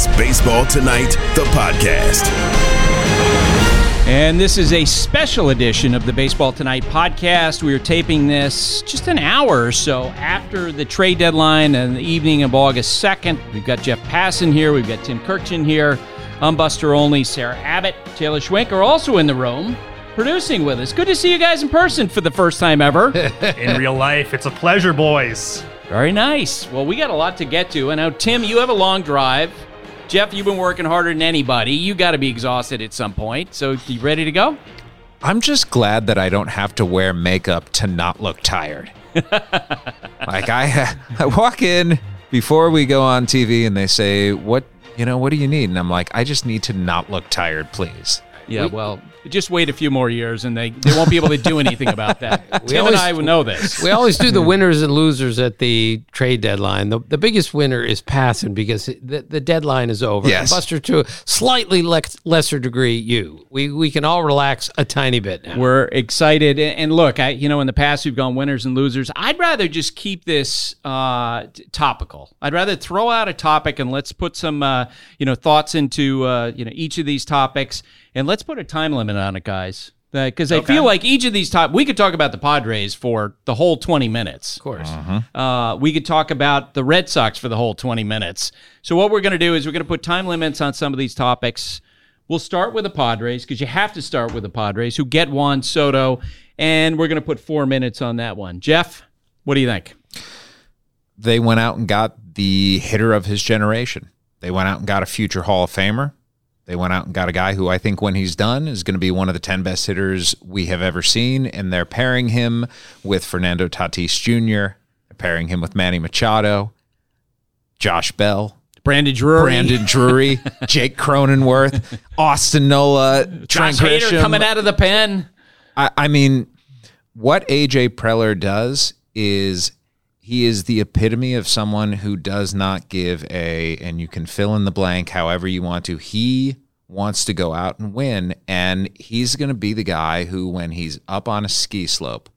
is Baseball Tonight, the podcast. And this is a special edition of the Baseball Tonight podcast. We are taping this just an hour or so after the trade deadline and the evening of August 2nd. We've got Jeff Passan here, we've got Tim Kurkjian here. I'm Buster Olney, Sarah Abbott, Taylor Schwenk are also in the room producing with us. Good to see you guys in person for the first time ever. in real life. It's a pleasure, boys. Very nice. Well, we got a lot to get to. And now, Tim, you have a long drive. Jeff, you've been working harder than anybody. You got to be exhausted at some point. So, you ready to go? I'm just glad that I don't have to wear makeup to not look tired. like I, I walk in before we go on TV and they say, "What, you know, what do you need?" And I'm like, "I just need to not look tired, please." Yeah, well, just wait a few more years, and they, they won't be able to do anything about that. Tim always, and I know this. We always do the winners and losers at the trade deadline. The, the biggest winner is Passan because the, the deadline is over. Yes. And Buster, to a slightly le- lesser degree, you. We we can all relax a tiny bit now. We're excited, and look, I you know in the past we've gone winners and losers. I'd rather just keep this uh, topical. I'd rather throw out a topic and let's put some uh, you know thoughts into uh, you know each of these topics and let's put a time limit on it, guys. Because I okay. feel like each of these top, we could talk about the Padres for the whole 20 minutes. Of course. Uh-huh. Uh, we could talk about the Red Sox for the whole 20 minutes. So, what we're going to do is we're going to put time limits on some of these topics. We'll start with the Padres because you have to start with the Padres who get Juan Soto. And we're going to put four minutes on that one. Jeff, what do you think? They went out and got the hitter of his generation. They went out and got a future Hall of Famer. They went out and got a guy who I think when he's done is going to be one of the 10 best hitters we have ever seen. And they're pairing him with Fernando Tatis Jr., they're pairing him with Manny Machado, Josh Bell. Brandon Drury, Brandon Drury, Jake Cronenworth, Austin Nola, Trent Grisham coming out of the pen. I, I mean, what AJ Preller does is he is the epitome of someone who does not give a, and you can fill in the blank however you want to. He wants to go out and win, and he's going to be the guy who, when he's up on a ski slope,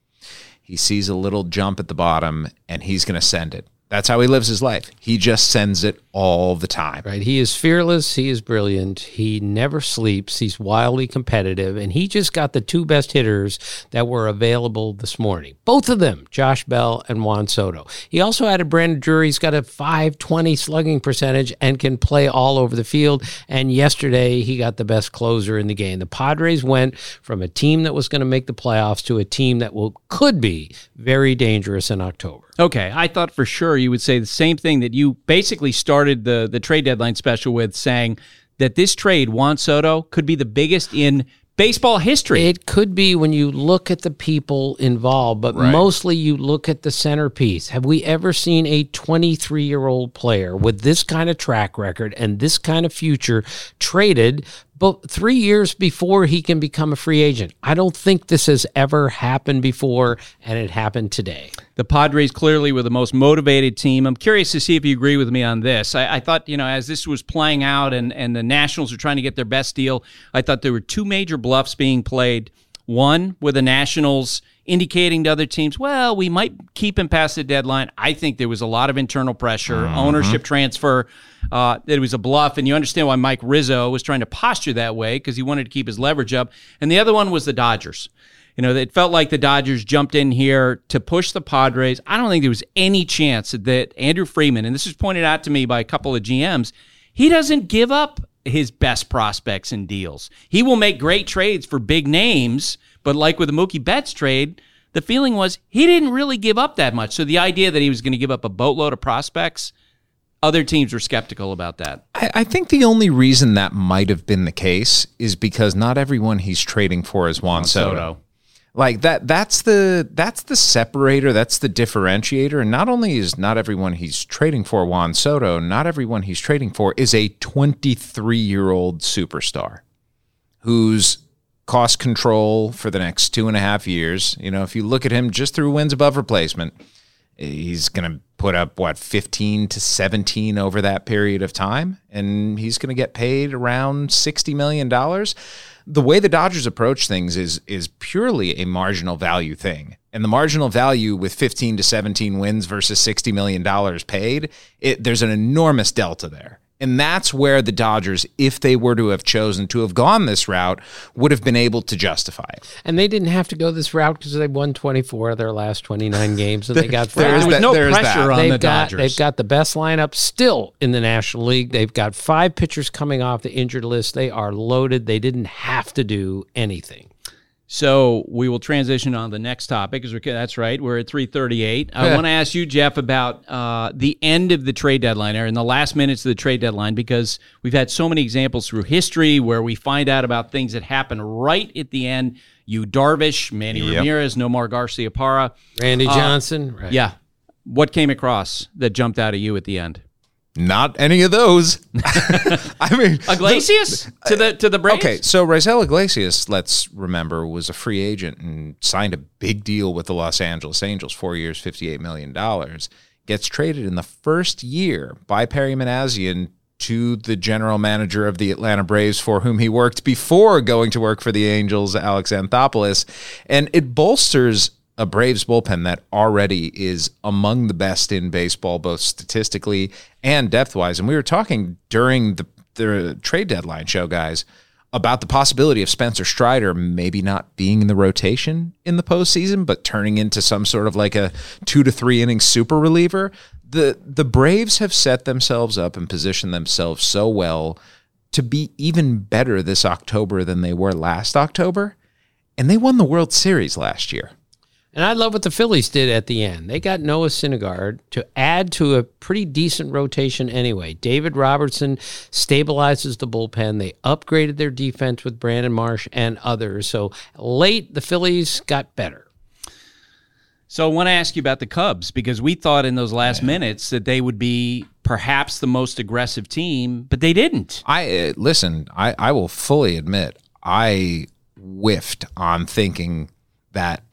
he sees a little jump at the bottom and he's going to send it. That's how he lives his life. He just sends it all the time. Right. He is fearless. He is brilliant. He never sleeps. He's wildly competitive. And he just got the two best hitters that were available this morning. Both of them, Josh Bell and Juan Soto. He also added Brandon Drury. He's got a 520 slugging percentage and can play all over the field. And yesterday, he got the best closer in the game. The Padres went from a team that was going to make the playoffs to a team that will could be very dangerous in October. Okay, I thought for sure you would say the same thing that you basically started the the trade deadline special with, saying that this trade Juan Soto could be the biggest in baseball history. It could be when you look at the people involved, but right. mostly you look at the centerpiece. Have we ever seen a 23 year old player with this kind of track record and this kind of future traded but three years before he can become a free agent. I don't think this has ever happened before, and it happened today. The Padres clearly were the most motivated team. I'm curious to see if you agree with me on this. I, I thought, you know, as this was playing out and, and the Nationals were trying to get their best deal, I thought there were two major bluffs being played. One, with the Nationals indicating to other teams, well, we might keep him past the deadline. I think there was a lot of internal pressure, mm-hmm. ownership transfer, uh, that it was a bluff. And you understand why Mike Rizzo was trying to posture that way because he wanted to keep his leverage up. And the other one was the Dodgers. You know, it felt like the Dodgers jumped in here to push the Padres. I don't think there was any chance that Andrew Friedman, and this was pointed out to me by a couple of GMs, he doesn't give up his best prospects and deals. He will make great trades for big names but like with the Mookie Betts trade, the feeling was he didn't really give up that much. So the idea that he was going to give up a boatload of prospects, other teams were skeptical about that. I, I, think the only reason that might have been the case is because not everyone he's trading for is Juan, Juan Soto. Soto. Like that that's the that's the separator, that's the differentiator. And not only is not everyone he's trading for Juan Soto, not everyone he's trading for is a 23-year-old superstar who's cost control for the next two and a half years. You know, if you look at him just through wins above replacement, he's going to put up what 15 to 17 over that period of time and he's going to get paid around 60 million dollars. The way the Dodgers approach things is is purely a marginal value thing and the marginal value with 15 to 17 wins versus 60 million dollars paid it, there's an enormous delta there And that's where the Dodgers, if they were to have chosen to have gone this route, would have been able to justify it. And they didn't have to go this route because they won 24 of their last 29 games and they got there five. was that- no there is pressure that. on they've the got Dodgers. they've got the best lineup still in the National League. They've got five pitchers coming off the injured list. They are loaded. They didn't have to do anything. So we will transition on the next topic. Because that's right, we're at three thirty-eight. I want to ask you, Jeff, about uh, the end of the trade deadline or in the last minutes of the trade deadline, because we've had so many examples through history where we find out about things that happen right at the end. You Darvish, Manny Yep. Ramirez, Nomar Garciaparra. Randy Johnson, right. Yeah, what came across that jumped out at you at the end? Not any of those. I mean, Iglesias to the to the Braves. Okay, so Raisel Iglesias, let's remember, was a free agent and signed a big deal with the Los Angeles Angels, four years, $58 million. Gets traded in the first year by Perry Minasian to the general manager of the Atlanta Braves, for whom he worked before going to work for the Angels, Alex Anthopoulos. And it bolsters a Braves bullpen that already is among the best in baseball, both statistically and depth wise. And we were talking during the, the trade deadline show, guys, about the possibility of Spencer Strider maybe not being in the rotation in the postseason, but turning into some sort of like a two to three inning super reliever. The the Braves have set themselves up and positioned themselves so well to be even better this October than they were last October. And they won the World Series last year. And I love what the Phillies did at the end. They got Noah Syndergaard to add to a pretty decent rotation anyway. David Robertson stabilizes the bullpen. They upgraded their defense with Brandon Marsh and others. So late, the Phillies got better. So I want to ask you about the Cubs because we thought in those last minutes that they would be perhaps the most aggressive team, but they didn't. I uh, listen. I, I will fully admit I whiffed on thinking that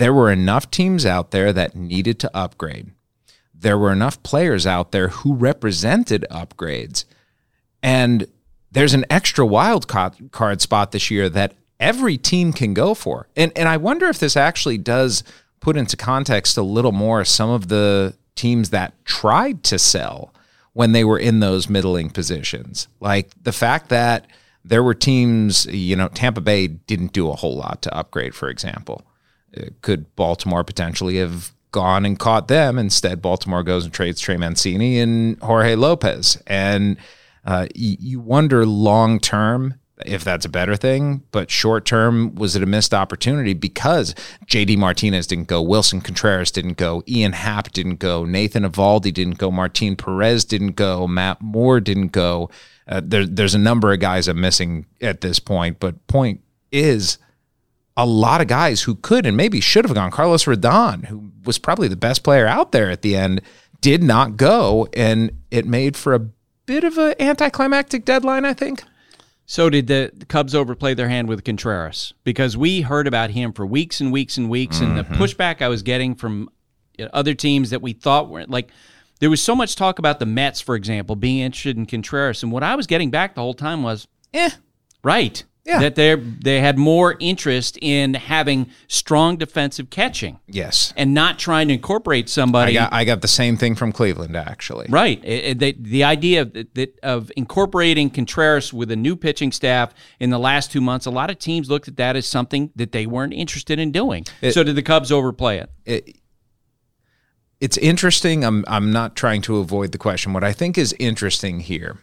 there were enough teams out there that needed to upgrade. There were enough players out there who represented upgrades, and there's an extra wild card spot this year that every team can go for. And and I wonder if this actually does put into context a little more some of the teams that tried to sell when they were in those middling positions. Like the fact that there were teams, you know, Tampa Bay didn't do a whole lot to upgrade, for example. Could Baltimore potentially have gone and caught them? Instead, Baltimore goes and trades Trey Mancini and Jorge Lopez. And uh, y- you wonder long term if that's a better thing, but short term, was it a missed opportunity because JD Martinez didn't go, Willson Contreras didn't go, Ian Happ didn't go, Nathan Eovaldi didn't go, Martin Perez didn't go, Matt Moore didn't go. Uh, there, there's a number of guys I'm missing at this point, but point is a lot of guys who could and maybe should have gone. Carlos Rodon, who was probably the best player out there at the end, did not go, and it made for a bit of an anticlimactic deadline, I think. So did the Cubs overplay their hand with Contreras? Because we heard about him for weeks and weeks and weeks, and the pushback I was getting from other teams that we thought were like there was so much talk about the Mets, for example, being interested in Contreras, and what I was getting back the whole time was, Eh, right, Yeah. that they they had more interest in having strong defensive catching yes. and not trying to incorporate I somebody. got I got the same thing from Cleveland actually. Right. It- it- the, the idea of, that, of incorporating Contreras with a new pitching staff in the last two months, a lot of teams looked at that as something that they weren't interested in doing. so did the Cubs overplay it? It, it's interesting. I'm I'm not trying to avoid the question. What I think is interesting here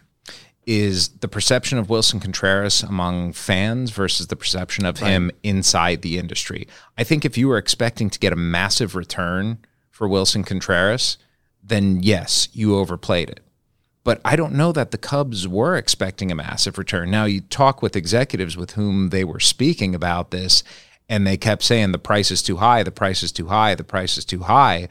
is the perception of Willson Contreras among fans versus the perception of him inside the industry. I think if you were expecting to get a massive return for Willson Contreras, then yes, you overplayed it. But I don't know that the Cubs were expecting a massive return. Now, you talk with executives with whom they were speaking about this, and they kept saying the price is too high, the price is too high, the price is too high.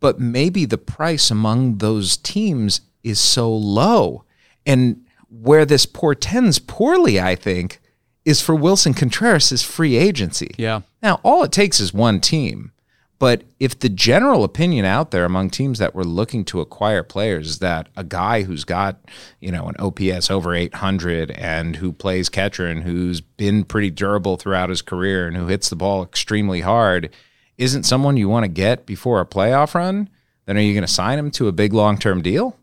But maybe the price among those teams is so low. And where this portends poorly, I think, is for Willson Contreras' free agency. Yeah. Now, all it takes is one team. But if the general opinion out there among teams that were looking to acquire players is that a guy who's got, you know, an OPS over 800 and who plays catcher and who's been pretty durable throughout his career and who hits the ball extremely hard isn't someone you want to get before a playoff run, then are you going to sign him to a big long-term deal?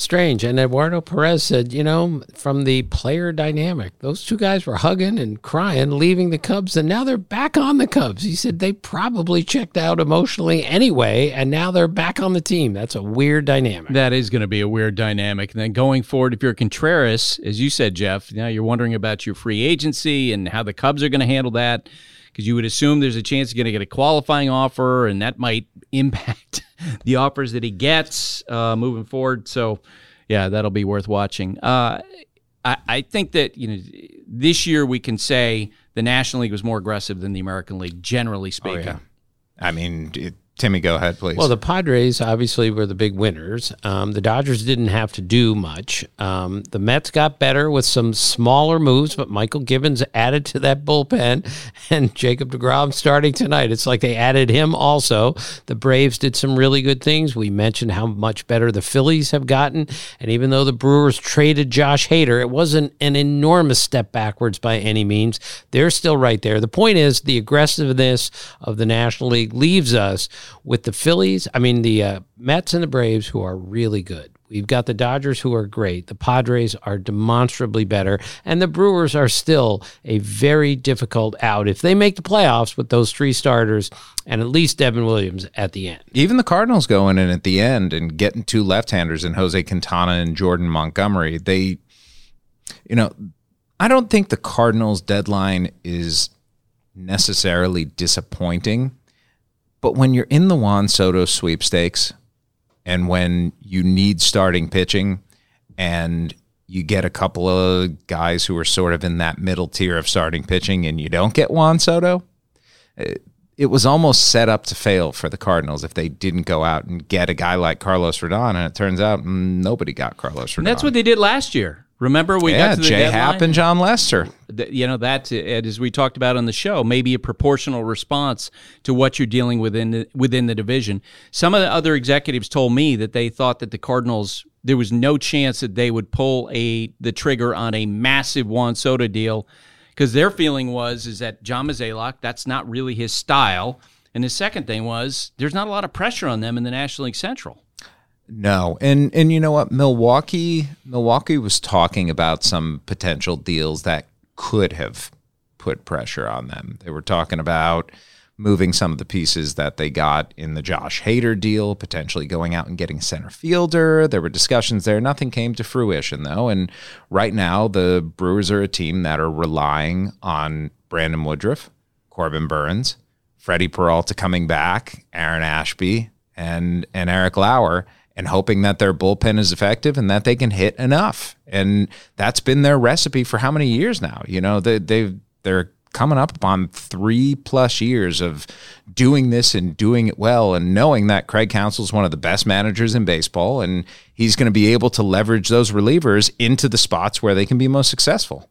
Strange. And Eduardo Perez said, you know, from the player dynamic, those two guys were hugging and crying, leaving the Cubs, and now they're back on the Cubs. He said they probably checked out emotionally anyway, and now they're back on the team. That's a weird dynamic. That is going to be a weird dynamic. And then going forward, if you're Contreras, as you said, Jeff, now you're wondering about your free agency and how the Cubs are going to handle that because you would assume there's a chance you're going to get a qualifying offer, and that might impact the offers that he gets uh, moving forward. So, yeah, that'll be worth watching. Uh, I, I think that you know this year we can say the National League was more aggressive than the American League, generally speaking. Oh, yeah. I mean, it, Timmy, go ahead, please. Well, the Padres obviously were the big winners. Um, the Dodgers didn't have to do much. Um, the Mets got better with some smaller moves, but Michael Givens added to that bullpen, and Jacob DeGrom starting tonight. It's like they added him also. The Braves did some really good things. We mentioned how much better the Phillies have gotten, and even though the Brewers traded Josh Hader, it wasn't an enormous step backwards by any means. They're still right there. The point is the aggressiveness of the National League leaves us with the Phillies, I mean, the uh, Mets and the Braves, who are really good. We've got the Dodgers, who are great. The Padres are demonstrably better. And the Brewers are still a very difficult out if they make the playoffs with those three starters and at least Devin Williams at the end. Even the Cardinals going in at the end and getting two left handers in Jose Quintana and Jordan Montgomery. They, you know, I don't think the Cardinals' deadline is necessarily disappointing but when you're in the Juan Soto sweepstakes and when you need starting pitching and you get a couple of guys who are sort of in that middle tier of starting pitching and you don't get Juan Soto, it, it was almost set up to fail for the Cardinals if they didn't go out and get a guy like Carlos Rodon. And it turns out mm, nobody got Carlos Rodon. And that's what they did last year. Remember, we yeah, got to the Jay deadline? Happ and Jon Lester. You know that, as we talked about on the show, maybe a proportional response to what you're dealing with in the, within the division. Some of the other executives told me that they thought that the Cardinals there was no chance that they would pull a the trigger on a massive Juan Soto deal because their feeling was is that John Mozeliak that's not really his style, and the second thing was there's not a lot of pressure on them in the National League Central. No, and and you know what, Milwaukee Milwaukee was talking about some potential deals that could have put pressure on them. They were talking about moving some of the pieces that they got in the Josh Hader deal, potentially going out and getting center fielder. There were discussions there. Nothing came to fruition though, and right now the Brewers are a team that are relying on Brandon Woodruff, Corbin Burnes, Freddie Peralta coming back, Aaron Ashby, and and Eric Lauer and hoping that their bullpen is effective and that they can hit enough. And that's been their recipe for how many years now? You know, they they they're coming up upon three plus years of doing this and doing it well and knowing that Craig Counsell is one of the best managers in baseball and he's going to be able to leverage those relievers into the spots where they can be most successful.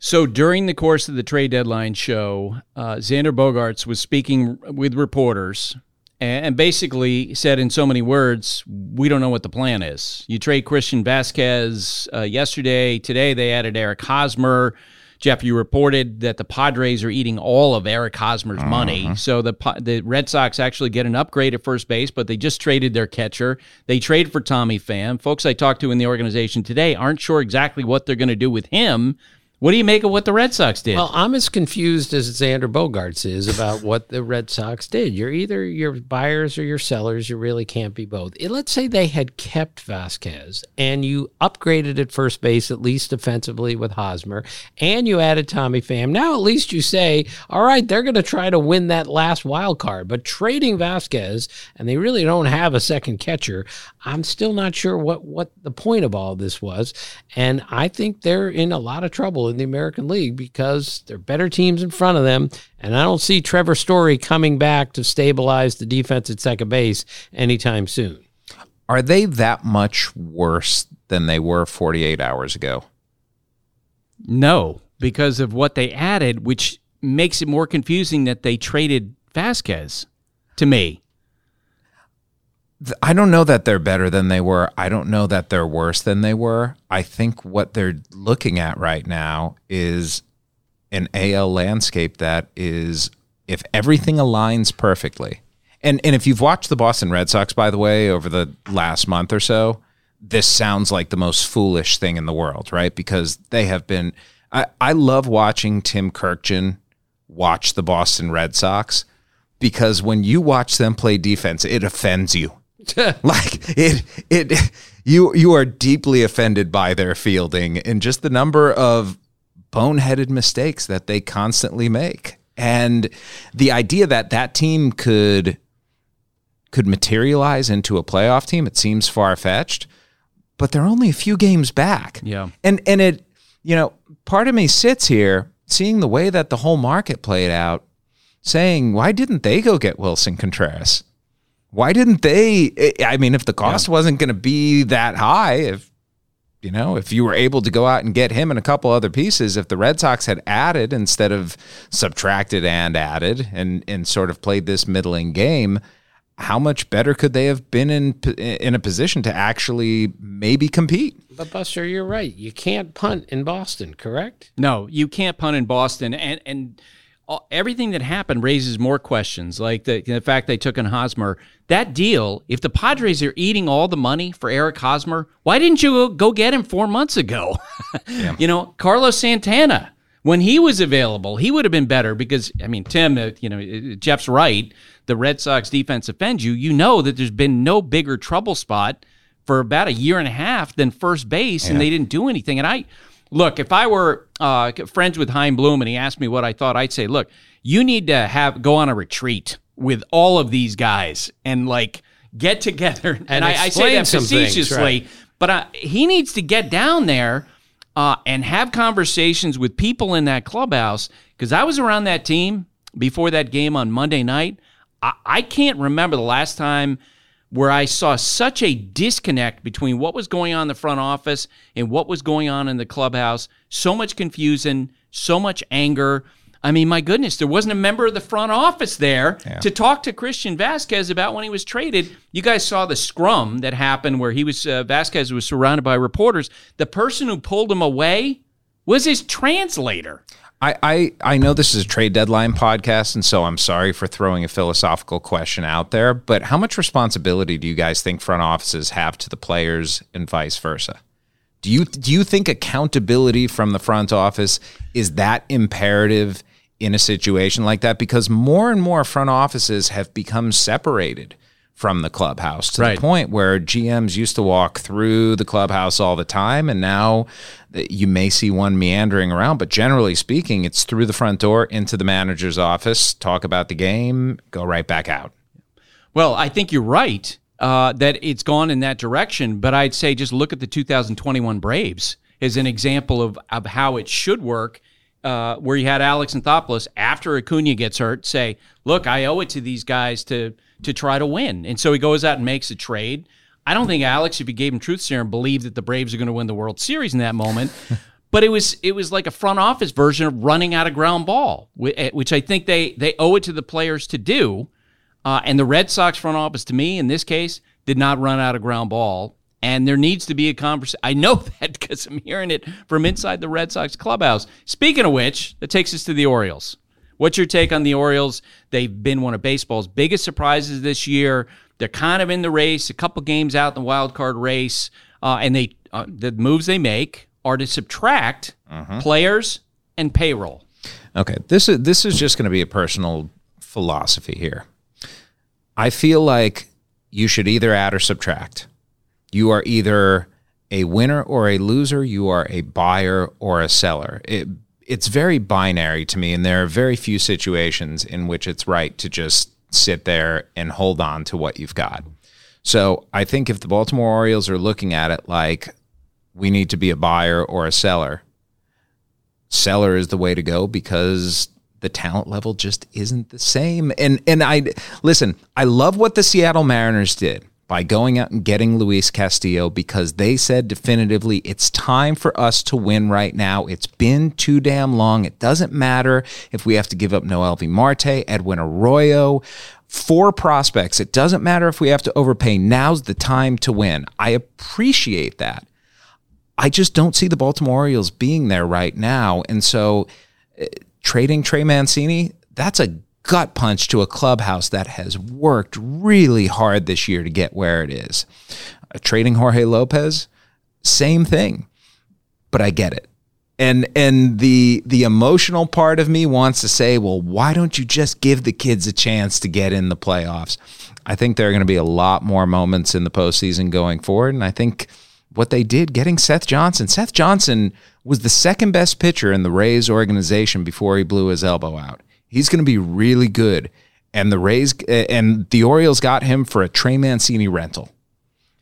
So during the course of the trade deadline show, uh, Xander Bogaerts was speaking with reporters and basically said in so many words, we don't know what the plan is. You trade Christian Vazquez uh, yesterday. Today they added Eric Hosmer. Jeff, you reported that the Padres are eating all of Eric Hosmer's uh-huh. money. So the the Red Sox actually get an upgrade at first base, but they just traded their catcher. They trade for Tommy Pham. Folks I talked to in the organization today aren't sure exactly what they're going to do with him what do you make of what the Red Sox did? Well, I'm as confused as Xander Bogaerts is about what the Red Sox did. You're either your buyers or your sellers. You really can't be both. Let's say they had kept Vazquez and you upgraded at first base, at least defensively with Hosmer, and you added Tommy Pham. Now at least you say, all right, they're going to try to win that last wild card. But trading Vazquez, and they really don't have a second catcher, I'm still not sure what, what the point of all this was. And I think they're in a lot of trouble in the American League because there are better teams in front of them. And I don't see Trevor Story coming back to stabilize the defense at second base anytime soon. Are they that much worse than they were 48 hours ago? No, because of what they added, which makes it more confusing that they traded Vazquez to me. I don't know that they're better than they were. I don't know that they're worse than they were. I think what they're looking at right now is an AL landscape that is, if everything aligns perfectly, and and if you've watched the Boston Red Sox, by the way, over the last month or so, this sounds like the most foolish thing in the world, right? Because they have been. I, I love watching Tim Kurkjian watch the Boston Red Sox because when you watch them play defense, it offends you. like it, it, you you are deeply offended by their fielding and just the number of boneheaded mistakes that they constantly make, and the idea that that team could could materialize into a playoff team, it seems far fetched. But they're only a few games back. Yeah, and and it, you know, part of me sits here seeing the way that the whole market played out, saying, why didn't they go get Willson Contreras? Why didn't they? Eh, eh, I mean, if the cost yeah. wasn't going to be that high, if you know, if you were able to go out and get him and a couple other pieces, if the Red Sox had added instead of subtracted and added and and sort of played this middling game, how much better could they have been in eh, in a position to actually maybe compete? But Buster, you're right. You can't punt in Boston, correct? No, you can't punt in Boston, and and everything that happened raises more questions. Like the, the fact they took in Hosmer. That deal, if the Padres are eating all the money for Eric Hosmer, why didn't you go get him four months ago? yeah. You know, Carlos Santana, when he was available, he would have been better because, I mean, Tim, uh, you know, uh, Jeff's right. The Red Sox defense offends you. You know that there's been no bigger trouble spot for about a year and a half than first base, yeah. and they didn't do anything. And I, look, if I were uh, friends with Chaim Bloom and he asked me what I thought, I'd say, look, you need to have go on a retreat with all of these guys and like get together. And, and I, I, say that facetiously, right. but uh, he needs to get down there uh, and have conversations with people in that clubhouse because I was around that team before that game on Monday night. I, I can't remember the last time where I saw such a disconnect between what was going on in the front office and what was going on in the clubhouse. So much confusion, so much anger. I mean, my goodness, there wasn't a member of the front office there yeah. to talk to Christian Vazquez about when he was traded. You guys saw the scrum that happened where he was uh, Vazquez was surrounded by reporters. The person who pulled him away was his translator. I, I, I know this is a trade deadline podcast, and so I'm sorry for throwing a philosophical question out there, but how much responsibility do you guys think front offices have to the players and vice versa? Do you do you think accountability from the front office is that imperative in a situation like that? Because more and more front offices have become separated from the clubhouse to right. the point where GMs used to walk through the clubhouse all the time, and now you may see one meandering around. But generally speaking, it's through the front door into the manager's office, talk about the game, go right back out. Well, I think you're right uh, that it's gone in that direction, but I'd say just look at the 2021 Braves as an example of, of how it should work. Uh, where you had Alex Anthopoulos after Acuna gets hurt say, "Look, I owe it to these guys to to try to win. And so he goes out and makes a trade. I don't think Alex, if you gave him truth serum, believed that the Braves are going to win the World Series in that moment. but it was it was like a front office version of running out of ground ball, eh, which I think they they owe it to the players to do. Uh, and the Red Sox front office, to me, in this case, did not run out of ground ball. And there needs to be a conversation. I know that because I'm hearing it from inside the Red Sox clubhouse. Speaking of which, that takes us to the Orioles. What's your take on the Orioles? They've been one of baseball's biggest surprises this year. They're kind of in the race, a couple games out in the wild card race, uh, and they uh, the moves they make are to subtract uh-huh. players and payroll. Okay, this is this is just going to be a personal philosophy here. I feel like you should either add or subtract. You are either a winner or a loser. You are a buyer or a seller. It, it's very binary to me, and there are very few situations in which it's right to just sit there and hold on to what you've got. So I think if the Baltimore Orioles are looking at it like we need to be a buyer or a seller, seller is the way to go because the talent level just isn't the same. And and I listen, I love what the Seattle Mariners did by going out and getting Luis Castillo because they said definitively it's time for us to win right now. It's been too damn long. It doesn't matter if we have to give up Noelvi Marte, Edwin Arroyo, four prospects. It doesn't matter if we have to overpay. Now's the time to win. I appreciate that. I just don't see the Baltimore Orioles being there right now. And so uh, trading Trey Mancini, that's a gut punch to a clubhouse that has worked really hard this year to get where it is. Uh, trading Jorge Lopez, same thing. But I get it. And and the the emotional part of me wants to say, well, why don't you just give the kids a chance to get in the playoffs? I think there are going to be a lot more moments in the postseason going forward, and I think what they did getting Seth Johnson. Seth Johnson was the second best pitcher in the Rays organization before he blew his elbow out. He's going to be really good. And the Rays and the Orioles got him for a Trey Mancini rental.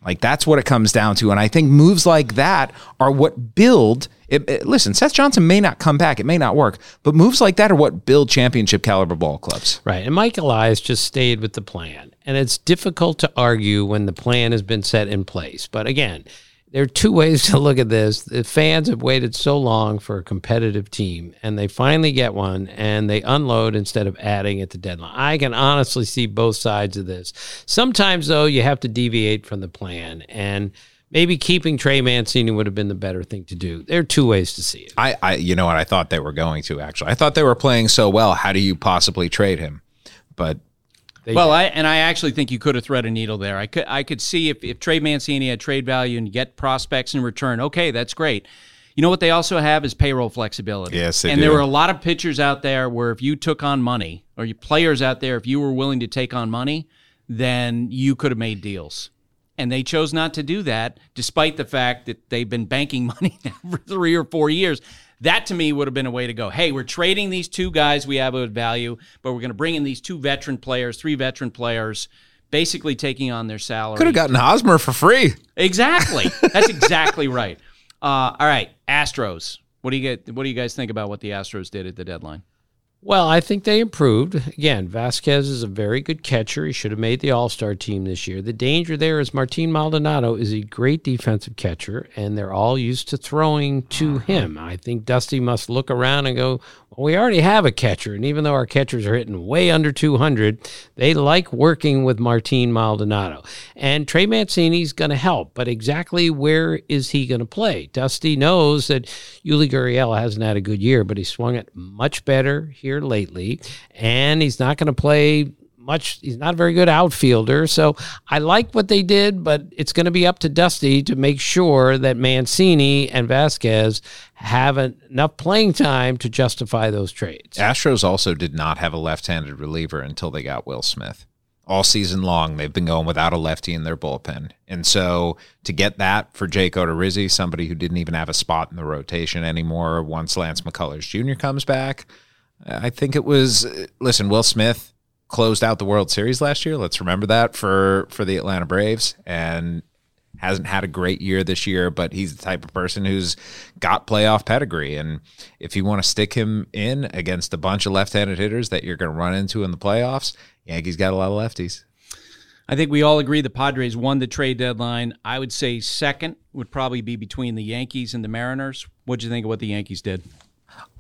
Like that's what it comes down to. And I think moves like that are what build it, it, listen, Seth Johnson may not come back. It may not work, but moves like that are what build championship caliber ball clubs. Right. And Mike Elias just stayed with the plan. And it's difficult to argue when the plan has been set in place. But again, there are two ways to look at this. The fans have waited so long for a competitive team, and they finally get one, and they unload instead of adding at the deadline. I can honestly see both sides of this. Sometimes, though, you have to deviate from the plan, and maybe keeping Trey Mancini would have been the better thing to do. There are two ways to see it. I, I you know what? I thought they were going to actually. I thought they were playing so well. How do you possibly trade him? But they well, I and I actually think you could have thread a needle there. I could I could see if, if Trey Mancini had trade value and get prospects in return. Okay, that's great. You know what they also have is payroll flexibility. Yes, and do. there were a lot of pitchers out there where if you took on money, or you players out there, if you were willing to take on money, then you could have made deals. And they chose not to do that, despite the fact that they've been banking money for three or four years. That to me would have been a way to go. Hey, we're trading these two guys we have of value, but we're going to bring in these two veteran players, three veteran players, basically taking on their salary. Could have gotten Hosmer for free. Exactly. That's exactly right. Uh, all right, Astros. What do you get? What do you guys think about what the Astros did at the deadline? Well, I think they improved. Again, Vazquez is a very good catcher. He should have made the All Star team this year. The danger there is Martin Maldonado is a great defensive catcher, and they're all used to throwing to uh-huh. him. I think Dusty must look around and go, well, we already have a catcher, and even though our catchers are hitting way under 200, they like working with Martin Maldonado. And Trey Mancini's going to help, but exactly where is he going to play? Dusty knows that Yuli Gurriel hasn't had a good year, but he swung it much better here lately, and he's not going to play much he's not a very good outfielder so i like what they did but it's going to be up to dusty to make sure that mancini and vazquez have enough playing time to justify those trades. Astros also did not have a left-handed reliever until they got will smith. All season long they've been going without a lefty in their bullpen. And so to get that for jake odorizzi somebody who didn't even have a spot in the rotation anymore once lance mccullers jr comes back I think it was listen, Will Smith closed out the World Series last year. Let's remember that for for the Atlanta Braves and hasn't had a great year this year, but he's the type of person who's got playoff pedigree. And if you want to stick him in against a bunch of left-handed hitters that you're going to run into in the playoffs, Yankees got a lot of lefties. I think we all agree the Padres won the trade deadline. I would say second would probably be between the Yankees and the Mariners. What do you think of what the Yankees did?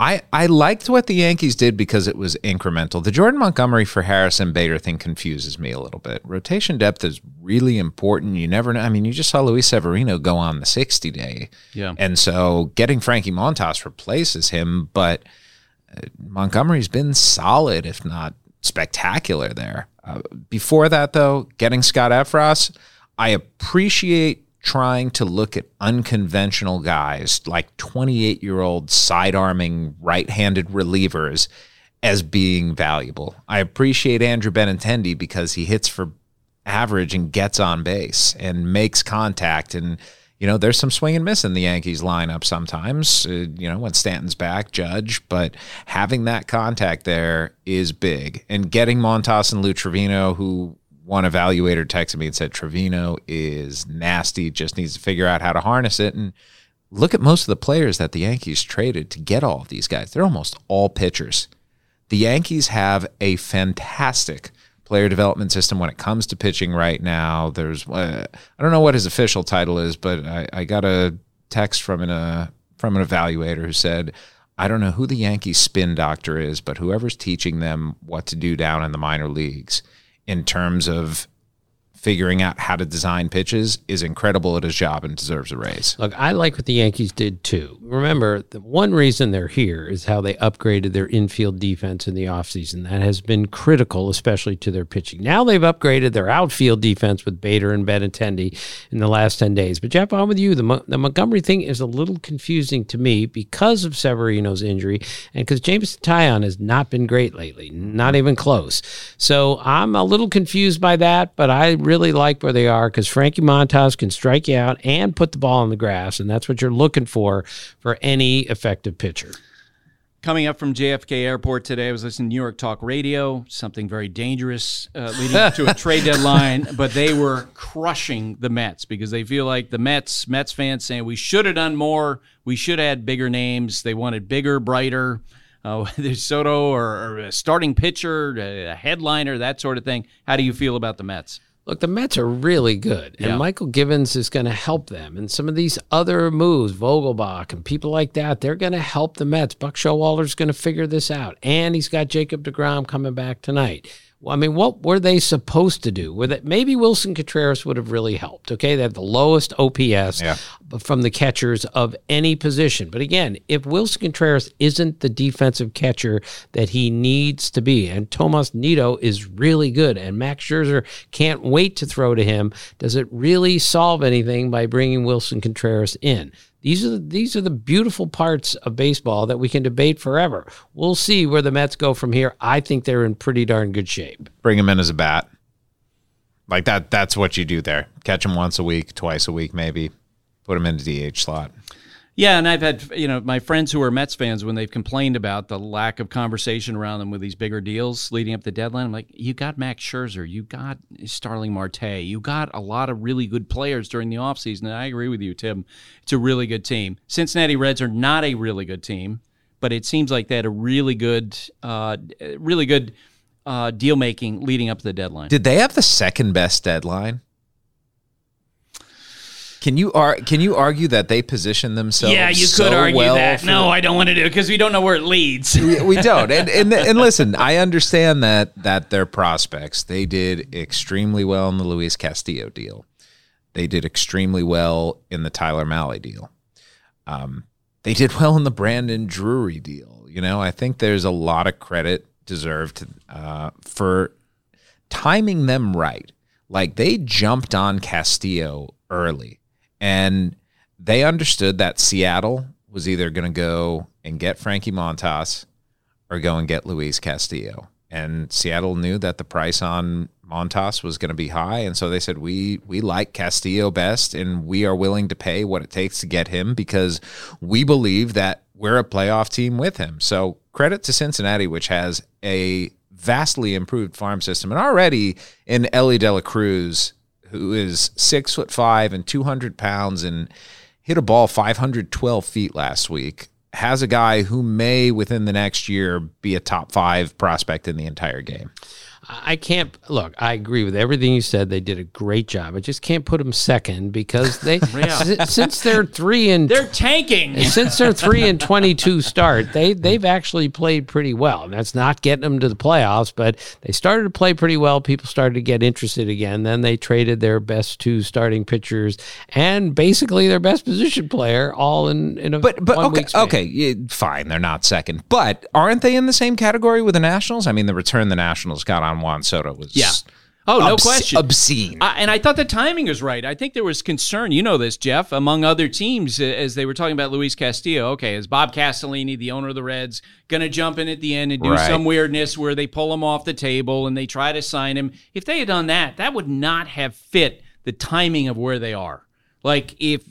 I, I liked what the Yankees did because it was incremental. The Jordan Montgomery for Harrison Bader thing confuses me a little bit. Rotation depth is really important. You never know. I mean, you just saw Luis Severino go on the 60 day. Yeah. And so getting Frankie Montas replaces him, but uh, Montgomery's been solid, if not spectacular there. Uh, before that, though, getting Scott Effross, I appreciate trying to look at unconventional guys like 28 year old side arming right handed relievers as being valuable. I appreciate Andrew Benintendi because he hits for average and gets on base and makes contact. And, you know, there's some swing and miss in the Yankees lineup sometimes, uh, you know, when Stanton's back, Judge, but having that contact there is big. And getting Montas and Lou Trivino, who one evaluator texted me and said Trivino is nasty, just needs to figure out how to harness it. And look at most of the players that the Yankees traded to get all of these guys. They're almost all pitchers. The Yankees have a fantastic player development system when it comes to pitching right now. There's uh, I don't know what his official title is, but I, I got a text from an uh, from an evaluator who said, I don't know who the Yankees spin doctor is, but whoever's teaching them what to do down in the minor leagues in terms of figuring out how to design pitches is incredible at his job and deserves a raise. Look, I like what the Yankees did too. Remember, the one reason they're here is how they upgraded their infield defense in the offseason. That has been critical, especially to their pitching. Now they've upgraded their outfield defense with Bader and Benintendi in the last 10 days. But Jeff, I'm with you. The, the Montgomery thing is a little confusing to me because of Severino's injury and because James Taillon has not been great lately, not even close. So I'm a little confused by that, but I really like where they are because Frankie Montas can strike you out and put the ball on the grass, and that's what you're looking for for any effective pitcher. Coming up from JFK Airport today, I was listening to New York Talk Radio, something very dangerous uh, leading to a trade deadline, but they were crushing the Mets because they feel like the Mets, Mets fans saying we should have done more, we should have had bigger names. They wanted bigger, brighter, uh, whether Soto or, or a starting pitcher, a headliner, that sort of thing. How do you feel about the Mets? Look, the Mets are really good, and Yeah. Michael Givens is going to help them. And some of these other moves, Vogelbach and people like that, they're going to help the Mets. Buck Showalter's going to figure this out, and he's got Jacob Degrom coming back tonight. Well, I mean, what were they supposed to do? With it, maybe Willson Contreras would have really helped. Okay, they have the lowest OPS from the catchers of any position. But again, if Willson Contreras isn't the defensive catcher that he needs to be, and Tomas Nido is really good, and Max Scherzer can't wait to throw to him, does it really solve anything by bringing Willson Contreras in? These are the, these are the beautiful parts of baseball that we can debate forever. We'll see where the Mets go from here. I think they're in pretty darn good shape. Bring him in as a bat. Like that that's what you do there. Catch him once a week, twice a week maybe. Put him in the DH slot. Yeah, and I've had you know my friends who are Mets fans when they've complained about the lack of conversation around them with these bigger deals leading up to the deadline. I'm like, you got Max Scherzer, you got Starling Marte, you got a lot of really good players during the offseason. And I agree with you, Tim. It's a really good team. Cincinnati Reds are not a really good team, but it seems like they had a really good, uh, really good uh, deal making leading up to the deadline. Did they have the second best deadline? Can you ar- can you argue that they position themselves? yeah, you so could argue well that. No, I don't want to do it because we don't know where it leads. we, don't. And, and and listen, I understand that that their prospects they did extremely well in the Luis Castillo deal. They did extremely well in the Tyler Mahle deal. Um, they did well in the Brandon Drury deal. You know, I think there's a lot of credit deserved uh, for timing them right. Like they jumped on Castillo early and they understood that Seattle was either going to go and get Frankie Montas or go and get Luis Castillo. And Seattle knew that the price on Montas was going to be high, and so they said we we like Castillo best, and we are willing to pay what it takes to get him because we believe that we're a playoff team with him. So credit to Cincinnati, which has a vastly improved farm system, and already in Elly De La Cruz, who is six foot five and two hundred pounds, and hit a ball 512 feet last week has a guy who may within the next year be a top five prospect in the entire game. I can't look. I agree with everything you said. They did a great job. I just can't put them second because they si- since they're three and They're tanking. since they're three and twenty-two start, they they've actually played pretty well. And that's not getting them to the playoffs, but they started to play pretty well. People started to get interested again. Then they traded their best two starting pitchers and basically their best position player all in in a But but one okay week okay yeah, fine they're not second but aren't they in the same category with the Nationals? I mean the return the Nationals got on Juan Soto was Yeah. Oh, no obs- question. obscene. I, and I thought the timing was right. I think there was concern, you know this, Jeff, among other teams as they were talking about Luis Castillo. Okay, is Bob Castellini, the owner of the Reds, going to jump in at the end and do Right. some weirdness where they pull him off the table and they try to sign him? If they had done that, that would not have fit the timing of where they are. Like if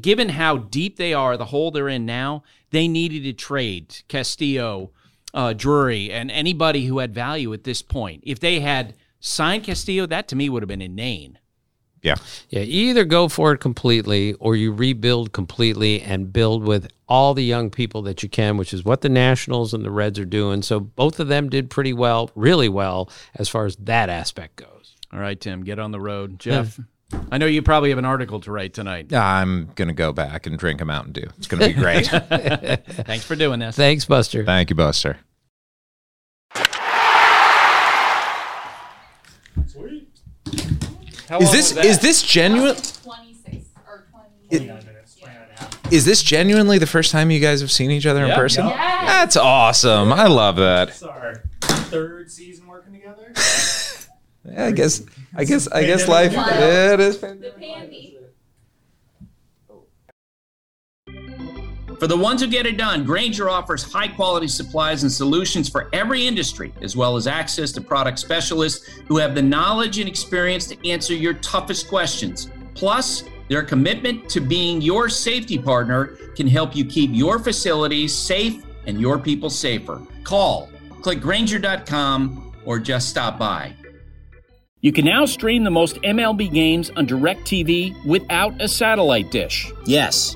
given how deep they are, the hole they're in now, they needed to trade Castillo, uh, Drury, and anybody who had value at this point. If they had signed Castillo, that to me would have been inane. yeah. Yeah, either go for it completely or you rebuild completely and build with all the young people that you can, which is what the Nationals and the Reds are doing. So both of them did pretty well, really well, as far as that aspect goes. All right, Tim, get on the road. Jeff, I know you probably have an article to write tonight. I'm going to go back and drink a Mountain Dew. It's going to be great. Thanks for doing this. Thanks, Buster. Thank you, Buster. How Is this was that? is this genuine? 26 or 20. Is this genuinely the first time you guys have seen each other in Yeah. person? Yes. That's awesome. I love that. It's our third season working together. Yeah, I guess. I guess. I guess life. Yeah, it is. The pandy. For the ones who get it done, Grainger offers high quality supplies and solutions for every industry, as well as access to product specialists who have the knowledge and experience to answer your toughest questions. Plus, their commitment to being your safety partner can help you keep your facilities safe and your people safer. Call, click Grainger.com, or just stop by. You can now stream the most MLB games on DirecTV without a satellite dish. Yes,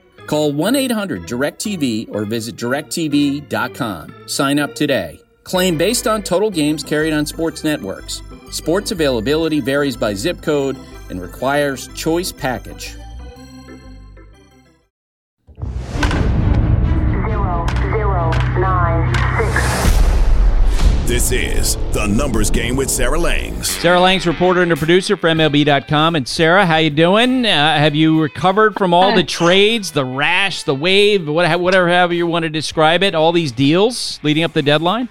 Call 1 800 DirecTV or visit directv.com. Sign up today. Claim based on total games carried on sports networks. Sports availability varies by zip code and requires choice package. This is the numbers game with Sarah Langs. Sarah Langs, reporter and a producer for MLB.com. And Sarah, how you doing? Uh, have you recovered from all the trades, the rash, the wave, whatever, however you want to describe it, all these deals leading up the deadline?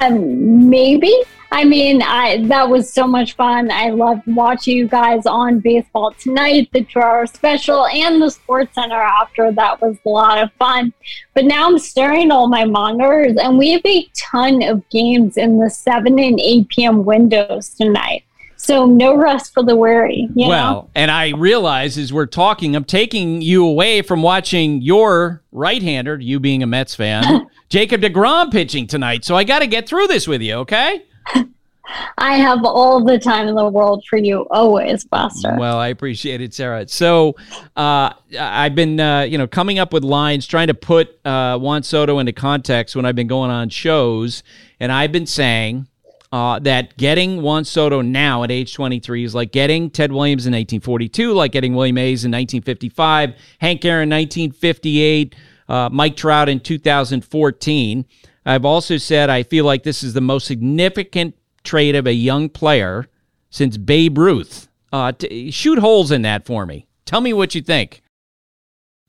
Um, maybe. I mean, I that was so much fun. I loved watching you guys on Baseball Tonight, the two-hour special, and the Sports Center after. That was a lot of fun. But now I'm staring at all my monitors, and we have a ton of games in the 7 and 8 p.m. windows tonight. So no rest for the weary. You Well, know? and I realize as we're talking, I'm taking you away from watching your right-hander, you being a Mets fan, Jacob DeGrom pitching tonight. So I got to get through this with you, okay? I have all the time in the world for you, always, Buster. Well, I appreciate it, Sarah. So uh, I've been, uh, you know, coming up with lines, trying to put uh, Juan Soto into context when I've been going on shows, and I've been saying uh, that getting Juan Soto now at age 23 is like getting Ted Williams in 1942, like getting Willie Mays in 1955, Hank Aaron 1958, uh, Mike Trout in 2014. I've also said I feel like this is the most significant trade of a young player since Babe Ruth. Uh, t- shoot holes in that for me. Tell me what you think.